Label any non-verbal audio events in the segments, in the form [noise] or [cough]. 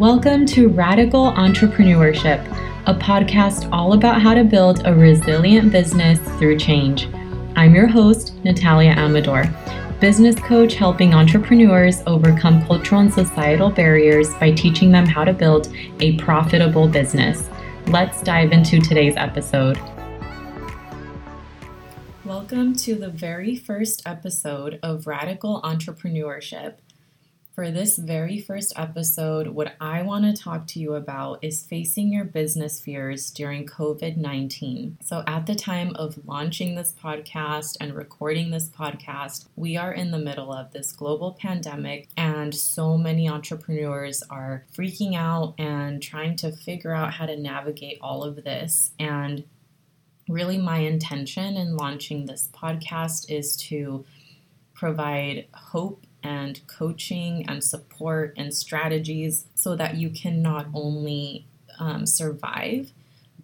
Welcome to Radical Entrepreneurship, a podcast all about how to build a resilient business through change. I'm your host, Natalia Amador, business coach helping entrepreneurs overcome cultural and societal barriers by teaching them how to build a profitable business. Let's dive into today's episode. Welcome to the very first episode of Radical Entrepreneurship. For this very first episode, what I want to talk to you about is facing your business fears during COVID 19. So, at the time of launching this podcast and recording this podcast, we are in the middle of this global pandemic, and so many entrepreneurs are freaking out and trying to figure out how to navigate all of this. And really, my intention in launching this podcast is to provide hope and coaching and support and strategies so that you can not only um, survive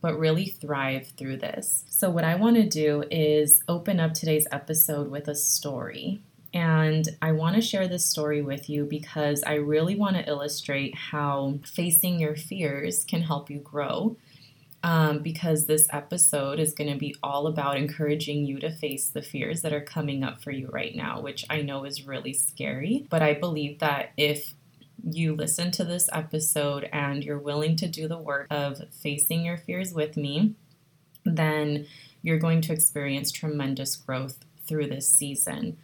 but really thrive through this. So, what I want to do is open up today's episode with a story. And I want to share this story with you because I really want to illustrate how facing your fears can help you grow um, because this episode is going to be all about encouraging you to face the fears that are coming up for you right now, which I know is really scary. But I believe that if you listen to this episode and you're willing to do the work of facing your fears with me, then you're going to experience tremendous growth through this season.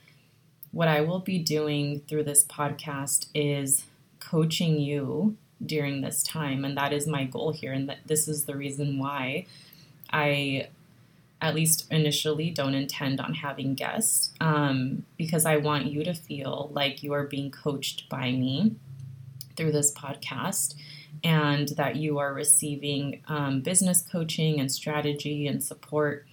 What I will be doing through this podcast is coaching you during this time. And that is my goal here. And that this is the reason why I, at least initially, don't intend on having guests um, because I want you to feel like you are being coached by me through this podcast and that you are receiving um, business coaching and strategy and support.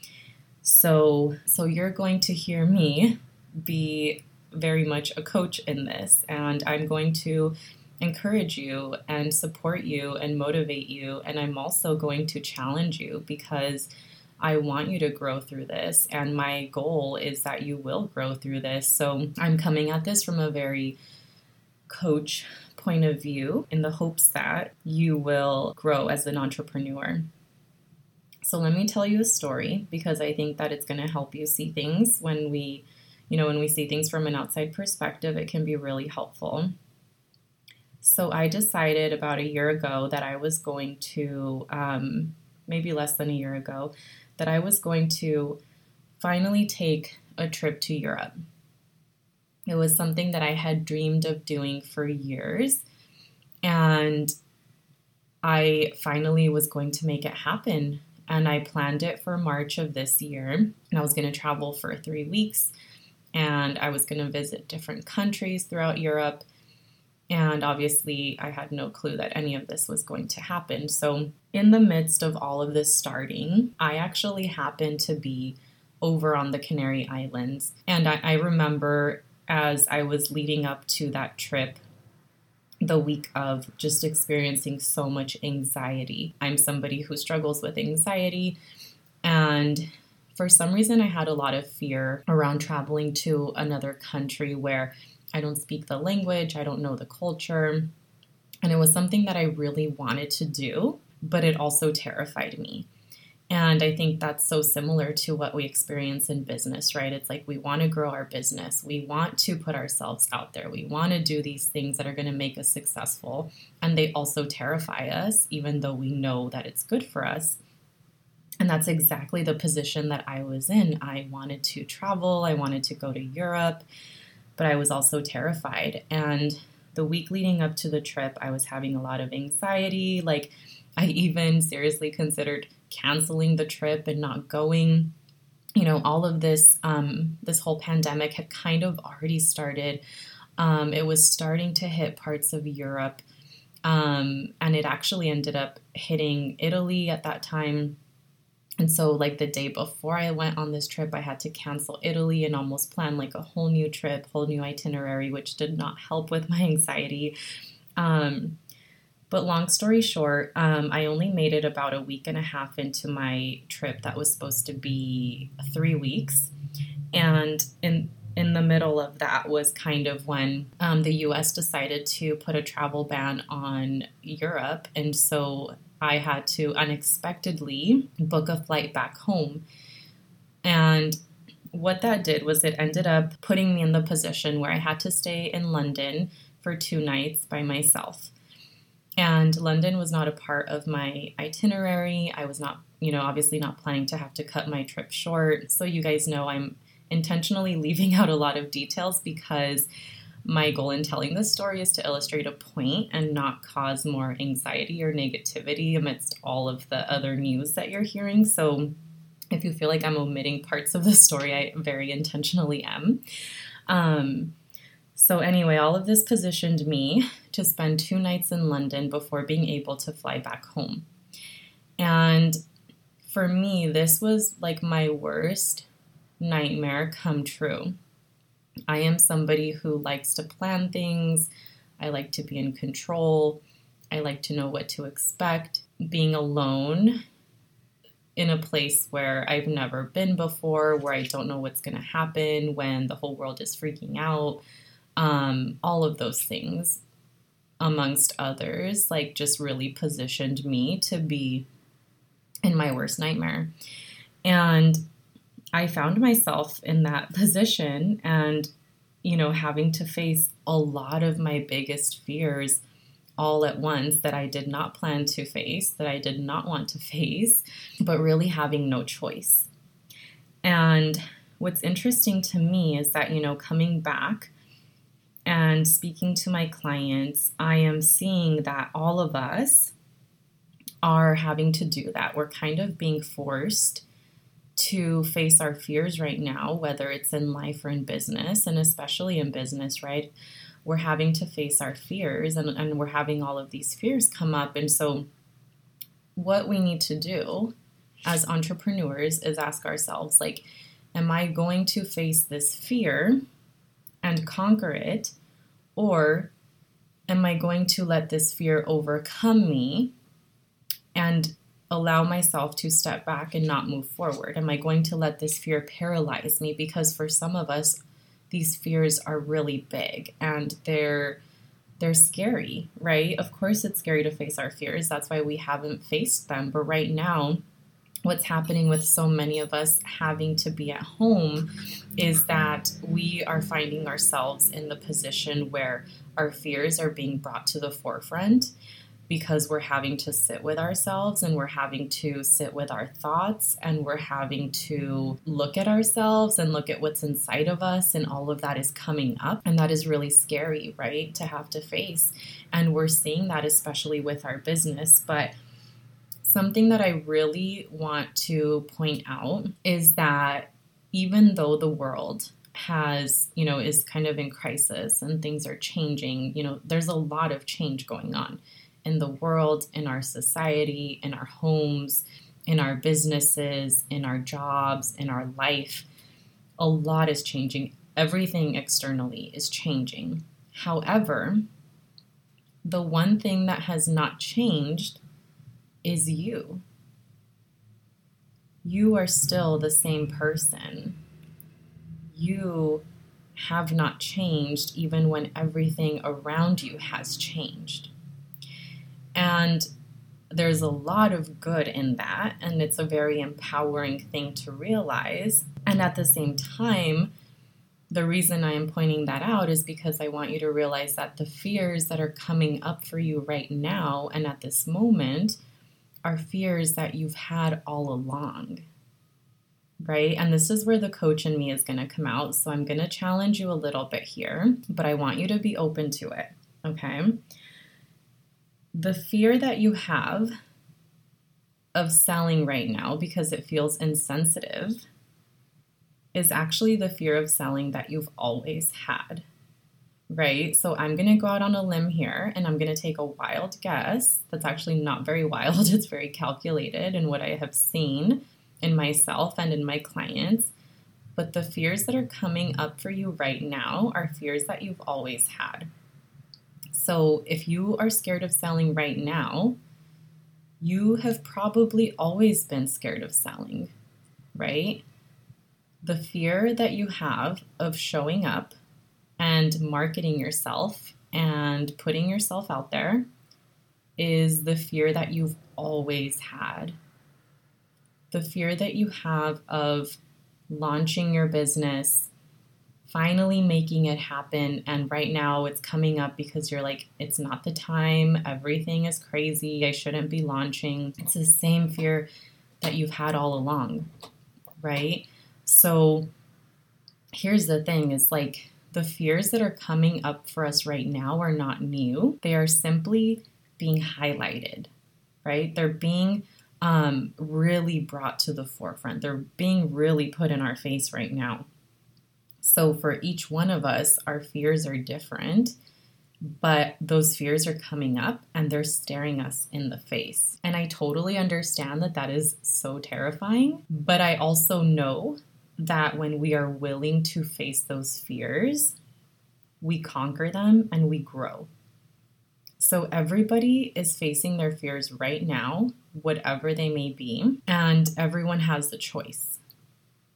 So, so you're going to hear me be very much a coach in this, and I'm going to encourage you and support you and motivate you. And I'm also going to challenge you because I want you to grow through this. And my goal is that you will grow through this. So I'm coming at this from a very coach point of view in the hopes that you will grow as an entrepreneur. So let me tell you a story because I think that it's going to help you see things when we, you know, when we see things from an outside perspective, it can be really helpful. So I decided about a year ago that I was going to, um, maybe less than a year ago, that I was going to finally take a trip to Europe. It was something that I had dreamed of doing for years. And I finally was going to make it happen. And I planned it for March of this year. And I was going to travel for three weeks. And I was going to visit different countries throughout Europe. And obviously, I had no clue that any of this was going to happen. So, in the midst of all of this starting, I actually happened to be over on the Canary Islands. And I, I remember as I was leading up to that trip, the week of just experiencing so much anxiety. I'm somebody who struggles with anxiety, and for some reason, I had a lot of fear around traveling to another country where I don't speak the language, I don't know the culture. And it was something that I really wanted to do, but it also terrified me. And I think that's so similar to what we experience in business, right? It's like we want to grow our business. We want to put ourselves out there. We want to do these things that are going to make us successful. And they also terrify us, even though we know that it's good for us. And that's exactly the position that I was in. I wanted to travel, I wanted to go to Europe but I was also terrified. And the week leading up to the trip, I was having a lot of anxiety. Like, I even seriously considered canceling the trip and not going. You know, all of this, um, this whole pandemic had kind of already started. Um, it was starting to hit parts of Europe. Um, and it actually ended up hitting Italy at that time. And so, like the day before I went on this trip, I had to cancel Italy and almost plan like a whole new trip, whole new itinerary, which did not help with my [laughs] anxiety. Um, but long story short, um, I only made it about a week and a half into my trip that was supposed to be three weeks. And in in the middle of that was kind of when um, the US decided to put a travel ban on Europe. And so I had to unexpectedly book a flight back home. And what that did was it ended up putting me in the position where I had to stay in London for two nights by myself. And London was not a part of my itinerary. I was not, you know, obviously not planning to have to cut my trip short. So you guys know I'm intentionally [laughs] leaving out a lot of details because my goal in telling this story is to illustrate a point and not cause more anxiety or negativity amidst all of the other news that you're hearing. So if you feel like I'm omitting parts of the story, I very intentionally am. Um, so, anyway, all of this positioned me to spend two nights in London before being able to fly back home. And for me, this was like my worst nightmare come true. I am somebody who likes to plan things, I like to be in control, I like to know what to expect. Being alone in a place where I've never been before, where I don't know what's going to happen when the whole world is freaking out, um, all of those things, amongst others, like just really positioned me to be in my worst nightmare. And I found myself in that [laughs] position and, you know, having to face a lot of my biggest fears all at once that I did not plan to face, that I did not want to [laughs] face, but really having no choice. And what's interesting to me is that, you know, coming back and speaking to my clients, I am seeing that all of us are having to do that. We're kind of being forced to face our fears right now, whether it's in life or in business, and especially in business, right? We're having to face our fears and, and we're having all of these fears come up. And so, what we need to do as entrepreneurs is ask ourselves, like, am I going to face this fear and conquer it? Or am I going to let this fear overcome me and allow myself to step back and not move forward? Am I going to let this fear paralyze me? Because for some of us, these fears are really big and they're they're scary, right? Of course it's scary to face our fears. That's why we haven't faced them. But right now, what's happening with so many of us having to be at home is that we are finding ourselves in the position where our fears are being brought to the forefront because we're having to sit with ourselves and we're having to sit with our thoughts and we're having to look at ourselves and look at what's inside of us and all of that is coming up. And that is really scary right to have to face. And we're seeing that especially with our business. But something that i really want to point out is that even though the world has, you know, is kind of in crisis and things are changing, you know, there's a lot of change going on in the world, in our society, in our homes, in our businesses, in our jobs, in our life. A lot is changing. Everything externally is changing. However, the one thing that has not changed is you. You are still the same person. You have not changed even when everything around you has changed. And there's a lot of good in that, and it's a very empowering thing to realize. And at the same time, the reason I am pointing that out is because I want you to realize that the fears that are coming up for you right now and at this moment are fears that you've had all along. Right? And this is where the coach in me is going to come out. So I'm going to challenge you a little bit here, but I want you to be open to it. Okay? The fear that you have of selling right now because it feels insensitive is actually the fear of selling that you've always had. Right? So I'm going to go out on a limb here and I'm going to take a wild guess. That's actually not very wild, [laughs] it's very calculated in what I have seen in myself and in my clients. But the fears that are coming up for you right now are fears that you've always had. So if you are scared of selling right now, you have probably always been scared of selling, right? The fear that you have of showing up and marketing yourself and putting yourself out there is the fear that you've always had. The fear that you have of launching your business, finally making it happen, and right now it's coming up because you're like, it's not the time, everything is crazy, I shouldn't be launching. It's the same fear that you've had all along, right? So here's the thing is like the fears that are coming up for us right now are not new. They are simply being highlighted, right? They're being um, really brought to the forefront. They're being really put in our face right now. So, for each one of us, our fears are different, but those fears are coming up and they're staring us in the face. And I totally understand that that is so terrifying, but I also know that when we are willing to face those fears, we conquer them and we grow. So everybody is facing their fears right now, whatever they may be, and everyone has the choice,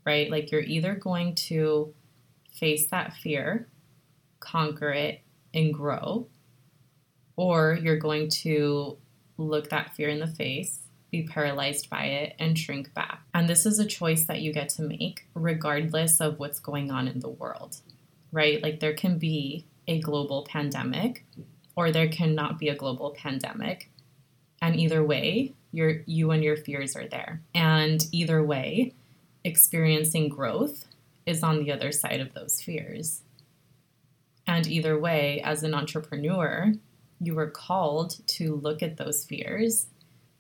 right? Like you're either going to face that fear, conquer it, and grow, or you're going to look that fear in the face be paralyzed by it, and shrink back. And this is a choice that you get to make regardless of what's going on in the world, right? Like there can be a global pandemic or there cannot be a global pandemic. And either way, your you and your fears are there. And either way, experiencing growth is on the other side of those fears. And either way, as an entrepreneur, you are called to look at those fears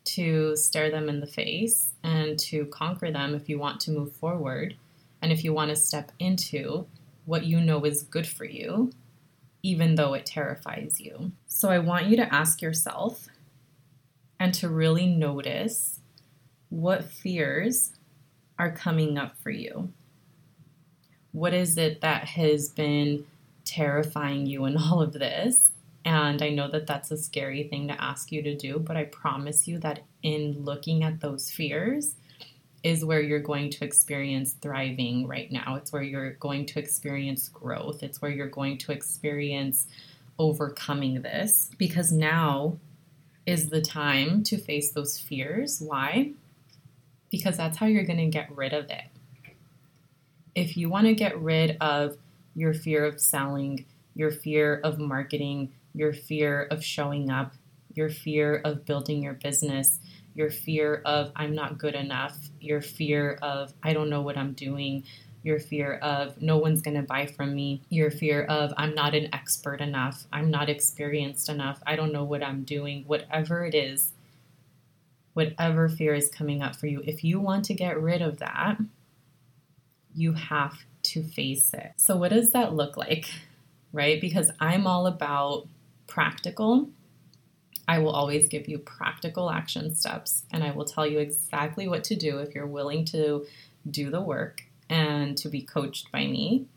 to stare them in the face and to conquer them if you want to move forward and if you want to step into what you know is good for you, even though it terrifies you. So I want you to ask yourself and to really notice what fears are coming up for you. What is it that has been terrifying you in [laughs] all of this? And I know that that's a scary thing to ask you to do, but I promise you that in looking at those fears is where you're going to experience thriving right now. It's where you're going to experience growth. It's where you're going to experience overcoming this because now is the time to face those fears. Why? Because that's how you're going to get rid of it. If you want to get rid of your fear of selling, your fear of marketing, your fear of showing up, your fear of building your business, your fear of I'm not good enough, your fear of I don't know what I'm doing, your fear of no one's going to buy from me, your fear of I'm not an expert enough, I'm not experienced enough, I don't know what I'm doing, whatever it is, whatever fear is coming up for you, if you want to get rid of that, you have to face it. So, what does that look like? Right? Because I'm all about practical. I will always give you practical action steps and I will tell you exactly what to do if you're willing to do the work and to be coached by me.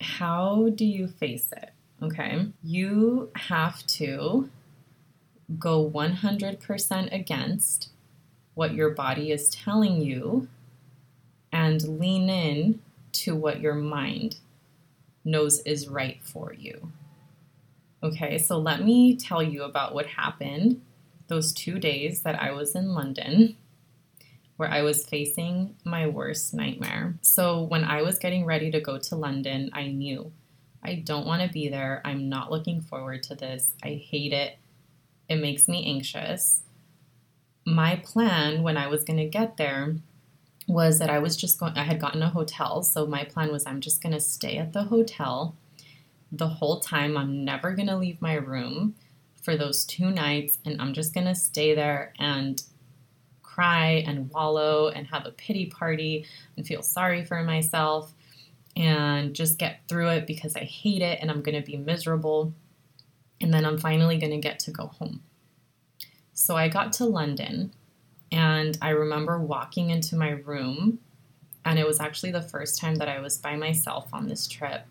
How do you face it? Okay. You have to go 100% against what your body is telling you and lean in to what your mind knows is right for you. Okay, so let me tell you about what happened those two days that I was in London where I was facing my worst nightmare. So, when I was getting ready to go to London, I knew I don't want to be there. I'm not looking forward to this. I hate it. It makes me anxious. My plan when I was going to get there was that I was just going, I had gotten a hotel. So, my plan was I'm just going to stay at the hotel the whole time. I'm never going to leave my room for those two nights, and I'm just going to stay there and cry and wallow and have a pity party and feel sorry for myself and just get through it because I hate it and I'm going to be miserable. And then I'm finally going to get to go home. So I got to London and I remember walking into my room, and it was actually the first time that I was by myself on this trip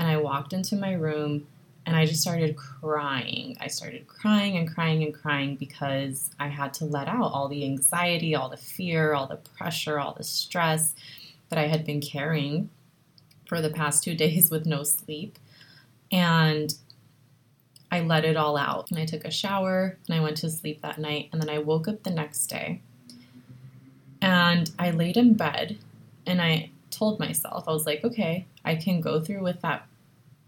and I walked into my room and I just started crying. I started crying and crying and crying because I had to let out all the anxiety, all the fear, all the pressure, all the stress. that I had been carrying for the past two [laughs] days with no sleep. And I let it all out. And I took a shower and I went to sleep that night. And then I woke up the next day and I laid in bed and I told myself, I was like, okay, I can go through with that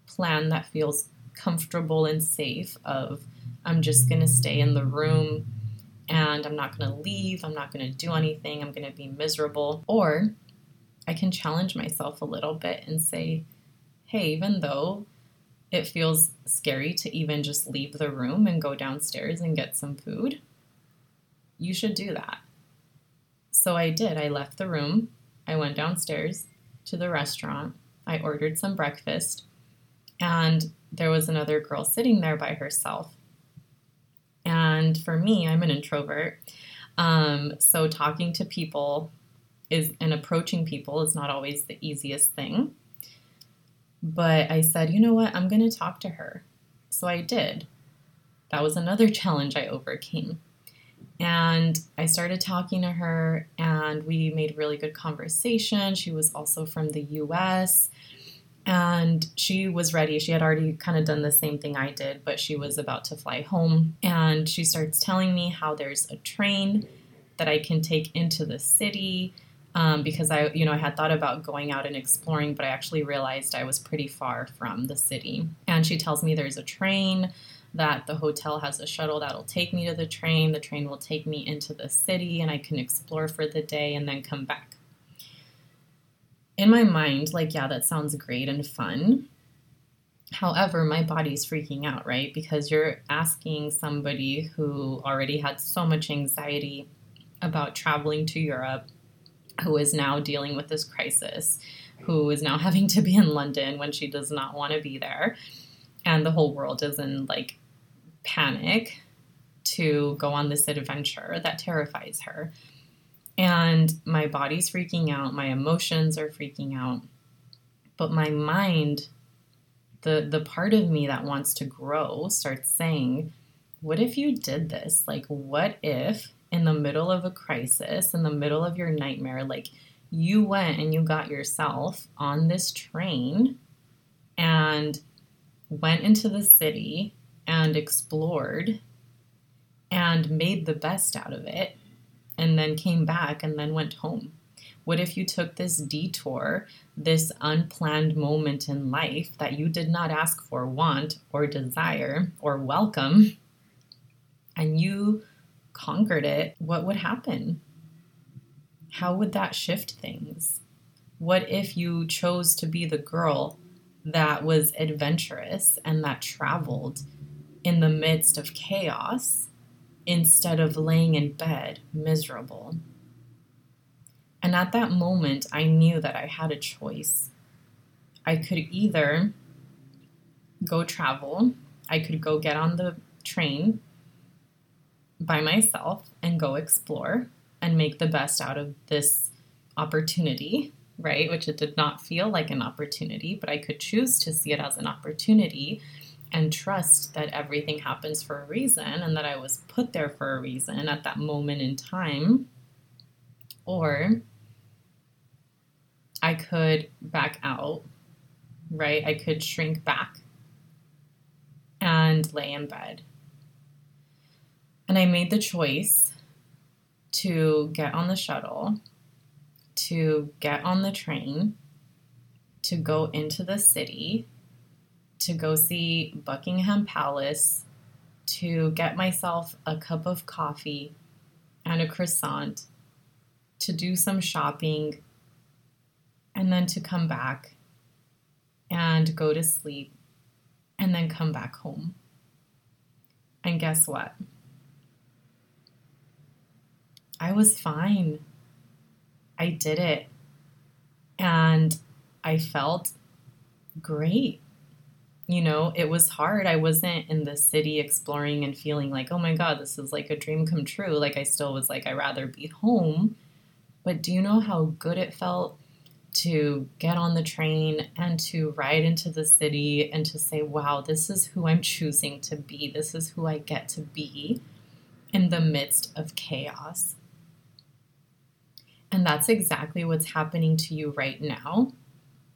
plan that feels comfortable and safe of I'm just going to stay in the room and I'm not going to leave, I'm not going to do anything, I'm going to be miserable. Or I can challenge myself a little bit and say, hey, even though it feels scary to even just leave the room and go downstairs and get some food, you should do that. So I did. I left the room. I went downstairs to the restaurant. I ordered some breakfast. And there was another girl sitting there by herself. And for me, I'm an introvert. Um, so talking to people is and approaching people is not always the easiest thing. But I said, you know what? I'm going to talk to her. So I did. That was another [laughs] challenge I overcame. And I started talking to her, and we made really good conversation. She was also from the US, and she was ready. She had already kind of done the same thing I did, but she was about to fly home. And she starts telling me how there's a train that I can take into the city. Um, because I, you know, I had thought about going out and exploring, but I actually realized I was pretty far from the city. And she tells me there's a train that the hotel has a shuttle that'll take me to the train. The train will take me into the city and I can explore for the day and then come back. In my mind, like, yeah, that sounds great and fun. However, my body's freaking out, right? Because you're asking somebody who already had so much anxiety about traveling to Europe, who is now dealing with this crisis, who is now [laughs] having to be in London when she does not want to be there and the whole world is in like panic to go on this adventure that terrifies her. And my body's freaking out, my emotions are freaking out. But my mind, the the part of me that wants to grow starts saying, what if you did this? Like what if in the middle of a crisis, in the middle of your nightmare, like you went and you got yourself on this train and went into the city and explored and made the best out of it and then came back and then went home? What if you took this detour, this unplanned moment in life that you did not ask for, want, or desire, or welcome, and you conquered it? What would happen? How would that shift things? What if you chose to be the girl that was adventurous and that traveled in the midst of chaos instead of laying in bed miserable. And at that moment, I knew that I had a choice. I could either go travel, I could go get on the train by myself and go explore and make the best out of this opportunity, right? Which it did not feel like an opportunity, but I could choose to see it as an opportunity and trust that everything happens for a reason and that I was put there for a reason at that moment in time. Or I could back out, right? I could shrink back and lay in bed. And I made the choice to get on the shuttle, to get on the train, to go into the city to go see Buckingham Palace, to get myself a cup of coffee and a croissant, to do some shopping, and then to come back and go to sleep and then come back home. And guess what? I was fine. I did it. And I felt great you know, it was hard. I wasn't in the city exploring and feeling like, oh my God, this is like a dream come true. Like, I still was like, I'd rather be home. But do you know how good it felt to get on the train and to ride into the city and to say, wow, this is who I'm choosing to be? This is who I get to be in the midst of chaos. And that's exactly what's happening to you right now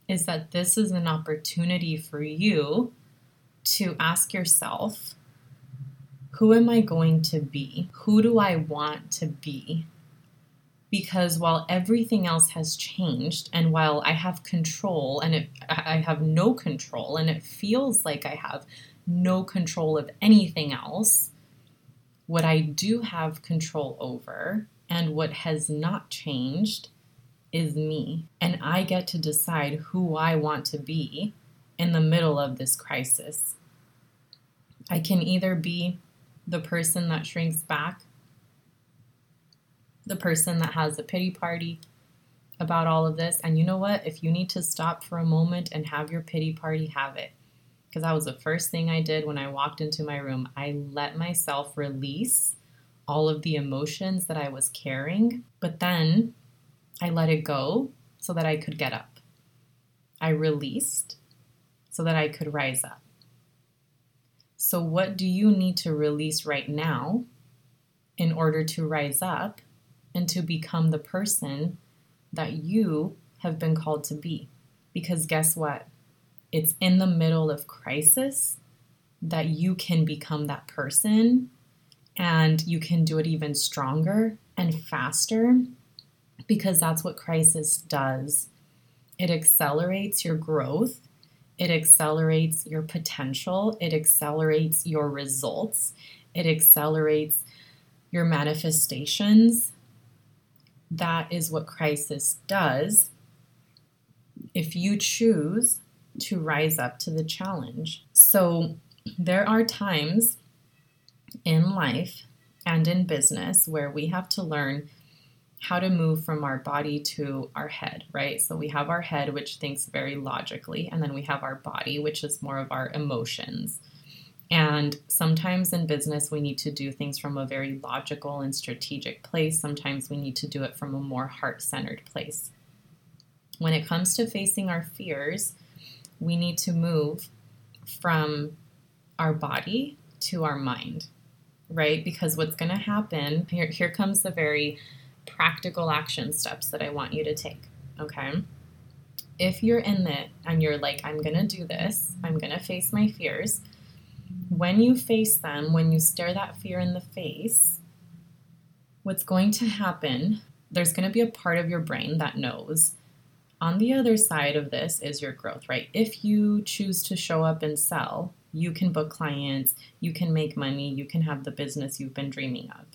is that this is an opportunity for you to ask yourself, who am I going to be? Who do I want to be? Because while everything else has changed, and while I have control, and it, I have no control, and it feels like I have no control of anything else, what I do have control over and what has not changed is me. And I get to decide who I want to be in the middle of this crisis. I can either be the person that shrinks back, the person that has a pity party about all of this. And you know what? If you need to stop for a moment and have your pity party, have it. Because that was the first thing I did when I walked into my room. I let myself release all of the emotions that I was carrying, but then I let it go so that I could get up. I released so that I could rise up. So, what do you need to release right now in order to rise up and to become the person that you have been called to be? Because guess what? It's in the middle of crisis that you can become that person and you can do it even stronger and faster because that's what crisis does. It accelerates your growth, it accelerates your potential, it accelerates your results, it accelerates your manifestations. That is what crisis does if you choose to rise up to the challenge. So, there are times in life and in business where we have to learn how to move from our body to our head, right? So we have our head, which thinks very logically, and then we have our body, which is more of our emotions. And sometimes in business, we need to do things from a very logical and strategic place. Sometimes we need to do it from a more heart centered place. When it comes to facing our fears, we need to move from our body to our mind, right? Because what's going to happen here, here comes the very practical action steps that I want you to take. Okay. If you're in it and you're like, I'm going to do this, I'm going to face my fears, when you face them, when you stare that fear in the face, what's going to happen, there's going to be a part of your brain that knows. On the other side of this is your growth, right? If you choose to show up and sell, you can book clients, you can make money, you can have the business you've been dreaming of.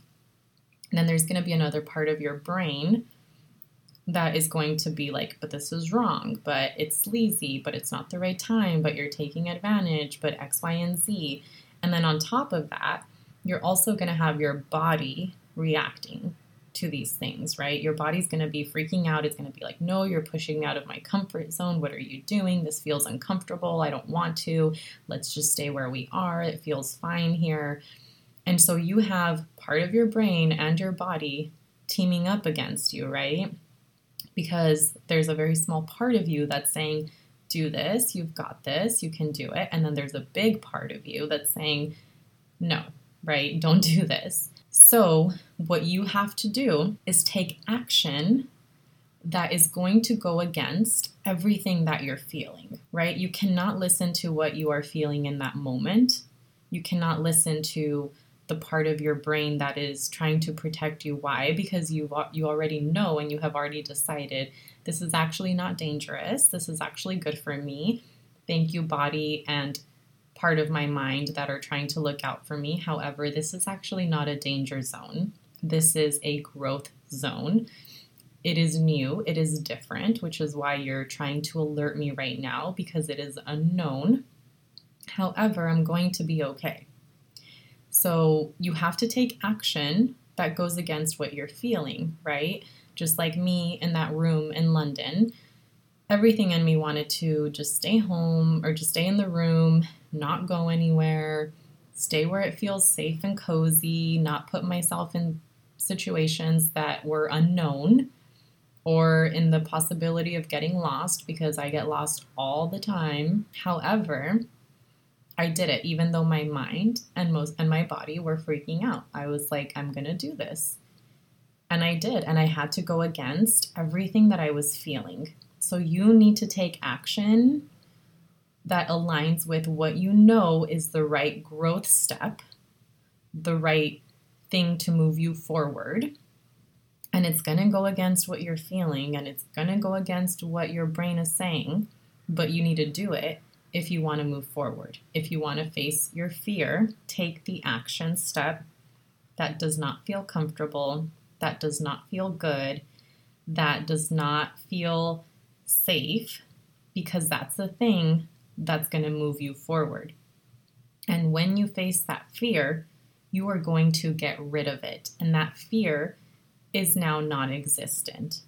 And then there's going to be another part of your brain that is going to be like, but this is wrong, but it's sleazy, but it's not the right time, but you're taking advantage, but X, Y, and Z. And then on top of that, you're also going to have your body reacting to these things, right? Your body's going to be freaking out. It's going to be like, no, you're pushing out of my comfort zone. What are you doing? This feels uncomfortable. I don't want to. Let's just stay where we are. It feels fine here. And so you have part of your brain and your body teaming up against you, right? Because there's a very small part of you that's saying, do this, you've got this, you can do it. And then there's a big part of you that's saying, no, right? Don't do this. So, what you have to do is take action that is going to go against everything that you're feeling, right? You cannot listen to what you are feeling in that moment. You cannot listen to the part of your brain that is trying to protect you. Why? Because you you already know and you have already decided this is actually not dangerous. This is actually good for me. Thank you, body and part of my mind that are trying to look out for me. However, this is actually not a danger zone. This is a growth zone. It is new, it is different, which is why you're trying to alert me right now because it is unknown. However, I'm going to be okay. So you have to take action that goes against what you're feeling, right? Just like me in that room in London, everything in me wanted to just stay home or just stay in the room, not go anywhere, stay where it feels safe and cozy, not put myself in situations that were unknown or in the possibility of getting lost because I get lost all the time. However, I did it even though my mind and most and my body were freaking out. I was like, I'm going to do this. And I did. And I had to go against everything that I was feeling. So you need to take action that aligns with what you know is the right growth step, the right thing to move you forward. And it's going to go against what you're feeling and it's going to go against what your brain is saying, but you need to do it if you want to move forward. If you want to face your fear, take the action step that does not feel comfortable, that does not feel good, that does not feel safe, because that's the thing that's going to move you forward. And when you face that fear, you are going to get rid of it. And that fear is now non existent.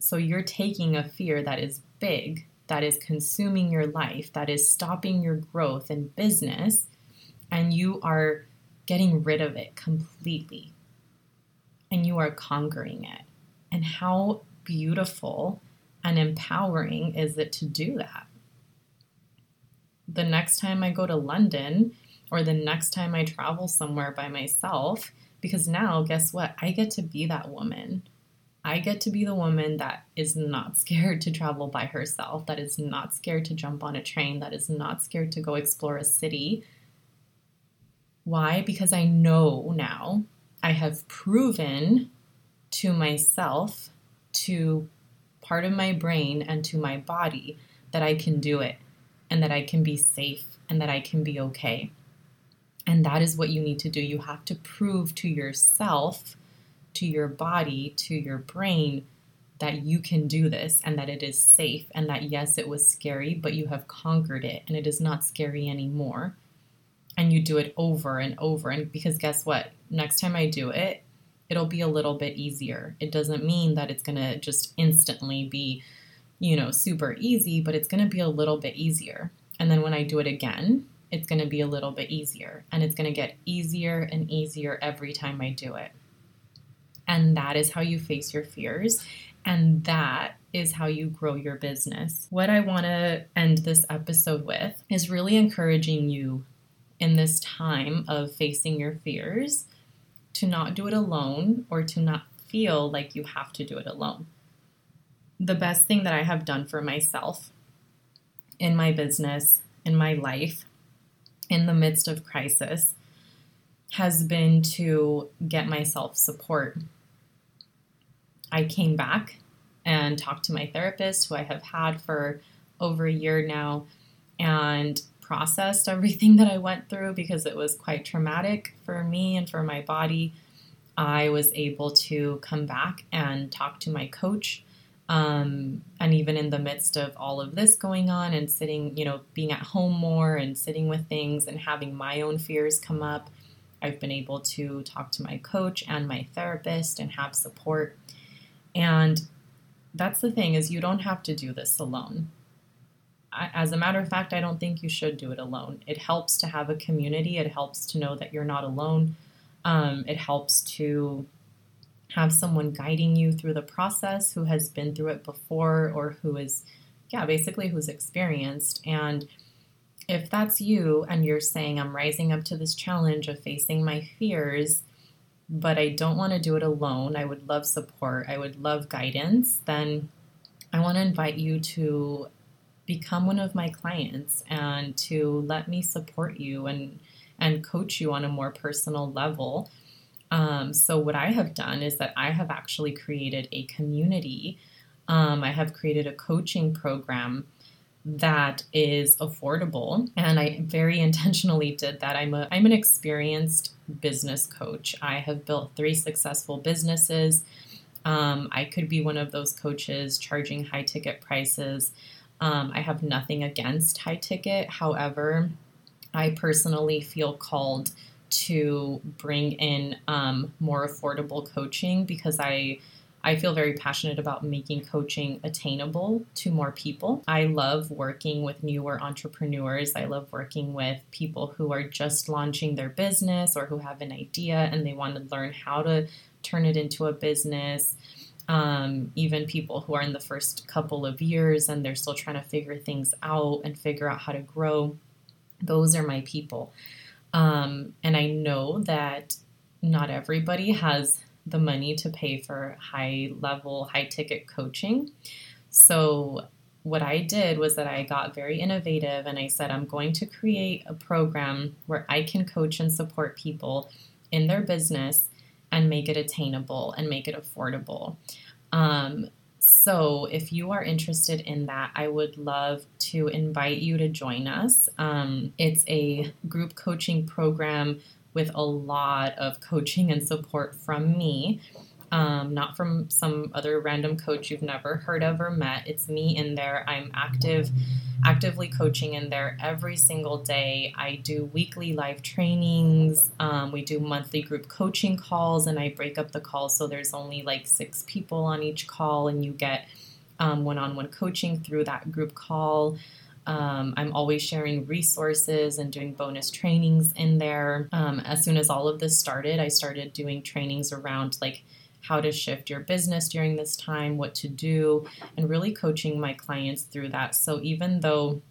So you're taking a fear that is big, that is consuming your life, that is stopping your growth in business, and you are getting rid of it completely. And you are conquering it. And how beautiful and empowering is it to do that? The next time I go to London or the next time I travel somewhere by myself, because now, guess what? I get to be that woman. I get to be the woman that is not scared to travel by herself, that is not scared to jump on a train, that is not scared to go explore a city. Why? Because I know now, I have proven to myself, to part of my brain, and to my body that I can do it and that I can be safe and that I can be okay. And that is what you need to do. You have to prove to yourself, to your body, to your brain that you can do this and that it is safe and that yes, it was scary, but you have conquered it and it is not scary anymore. And you do it over and over. And because guess what? Next time I do it, it'll be a little bit easier. It doesn't mean that it's going to just instantly be, you know, super easy, but it's going to be a little bit easier. And then when I do it again, it's going to be a little bit easier. And it's going to get easier and easier every time I do it. And that is how you face your fears. And that is how you grow your business. What I want to end this episode with is really encouraging you in this time of facing your fears to not do it alone or to not feel like you have to do it alone. The best thing that I have done for myself in my business, in my life, in the midst of crisis has been to get myself support. I came back and talked to my therapist, who I have had for over a year now, and processed everything that I went through because it was quite traumatic for me and for my body. I was able to come back and talk to my coach um, and even in the midst of all of this going on and sitting, you know, being at home more and sitting with things and having my own fears come up, I've been able to talk to my coach and my therapist and have support. And that's the thing is you don't have to do this alone. As a matter of fact, I don't think you should do it alone. It helps to have a community. It helps to know that you're not alone. Um, it helps to have someone guiding you through the process who has been through it before or who is, yeah, basically who's experienced. And if that's you and you're saying, I'm rising up to this challenge of facing my fears, but I don't want to do it alone, I would love support, I would love guidance, then I want to invite you to become one of my clients and to let me support you and and coach you on a more personal level um, so, what I have done is that I have actually created a community. Um, I have created a coaching program that is affordable, and I very [laughs] intentionally did that. I'm a I'm an experienced business coach. I have built three successful businesses. Um, I could be one of those coaches charging high ticket prices. Um, I have nothing against high ticket. However, I personally feel called to bring in um, more affordable coaching because I I feel very passionate about making coaching attainable to more people. I love working with newer entrepreneurs. I love working with people who are just launching their business or who have an idea and they want to learn how to turn it into a business. Um, even people who are in the first couple of years and they're still trying to figure things out and figure out how to grow. Those are my people. Um, and I know that not everybody has the money to pay for high level, high ticket coaching. So, what I did was that I got very innovative and I said, I'm going to create a program where I can coach and support people in their business and make it attainable and make it affordable. Um, so, if you are interested in that, I would love to invite you to join us. Um, it's a group coaching program with a lot of coaching and support from me um, not from some other random coach you've never heard of or met. It's me in there. I'm active, actively coaching in there every single day. I do weekly live trainings. Um, we do monthly group coaching calls, and I break up the calls so there's only like six people on each call, and you get one on one coaching through that group call. Um, I'm always sharing resources and doing bonus trainings in there. Um, as soon as all of this started, I started doing trainings around like how to shift your business during this time, what to do, and really coaching my clients through that. So even though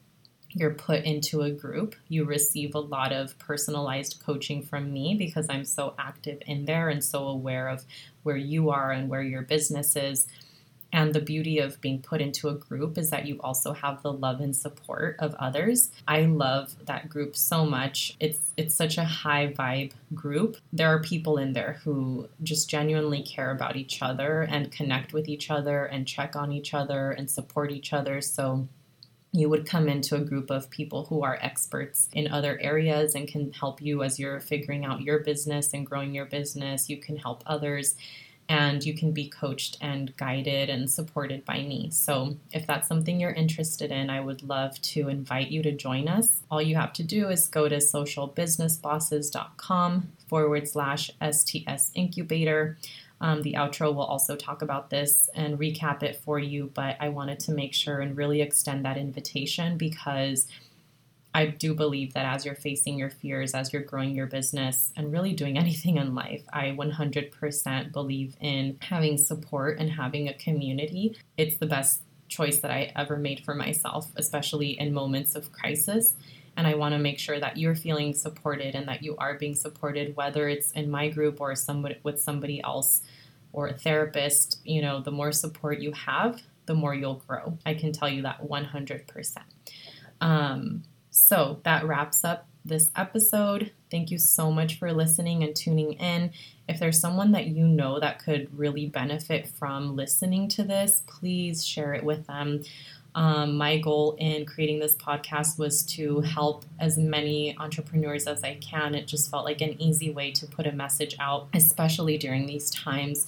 you're put into a group, you receive a lot of personalized coaching from me because I'm so active in there and so aware of where you are and where your business is. And the beauty of being put into a group is that you also have the love and support of others. I love that group so much. It's it's such a high vibe group. There are people in there who just genuinely care about each other and connect with each other and check on each other and support each other. So you would come into a group of people who are experts in other areas and can help you as you're figuring out your business and growing your business. You can help others and you can be coached and guided and supported by me. So, if that's something you're interested in, I would love to invite you to join us. All you have to do is go to socialbusinessbosses.com forward slash STS incubator. Um, the outro will also talk about this and recap it for you, but I wanted to make sure and really extend that invitation because I do believe that as you're facing your fears, as you're growing your business, and really doing [laughs] anything in life, I 100% believe in having support and having a community. It's the best choice that I ever made for myself, especially in moments of crisis. And I want to make sure that you're feeling supported and that you are being supported, whether it's in my group or somebody with somebody else or a therapist. You know, the more support you have, the more you'll grow. I can tell you that 100%. Um, so that wraps up this episode. Thank you so much for listening and tuning in. If there's someone that you know that could really benefit from listening to this, please share it with them. Um, my goal in creating this podcast was to help as many entrepreneurs as I can. It just felt like an easy way to put a message out, especially during these times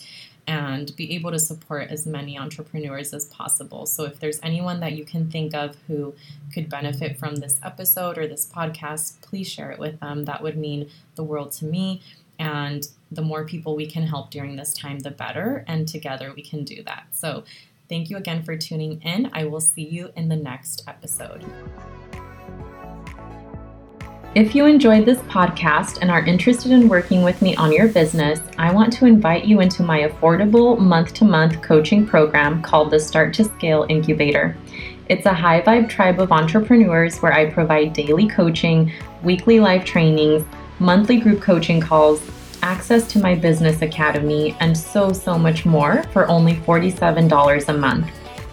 and be able to support as many entrepreneurs as possible. So, if there's anyone that you can think of who could benefit from this episode or this podcast, please share it with them. That would mean the world to me. And the more people we can help during this time, the better. And together we can do that. So, thank you again for tuning in. I will see you in the next episode. If you enjoyed this podcast and are interested in working with me on your business, I want to invite you into my affordable month to month coaching program called the Start to Scale Incubator. It's a high vibe tribe of entrepreneurs where I provide daily coaching, weekly live trainings, monthly group coaching calls, access to my business academy, and so, so much more for only $47 a month.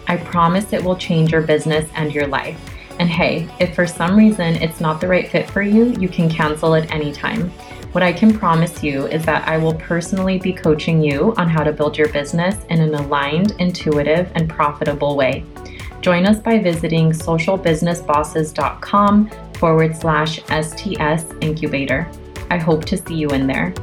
I promise it will change your business and your life. And hey, if for some reason it's not the right fit for you, you can cancel at any time. What I can promise you is that I will personally be coaching you on how to build your business in an aligned, intuitive, and profitable way. Join us by visiting socialbusinessbosses.com forward slash STS incubator. I hope to see you in there.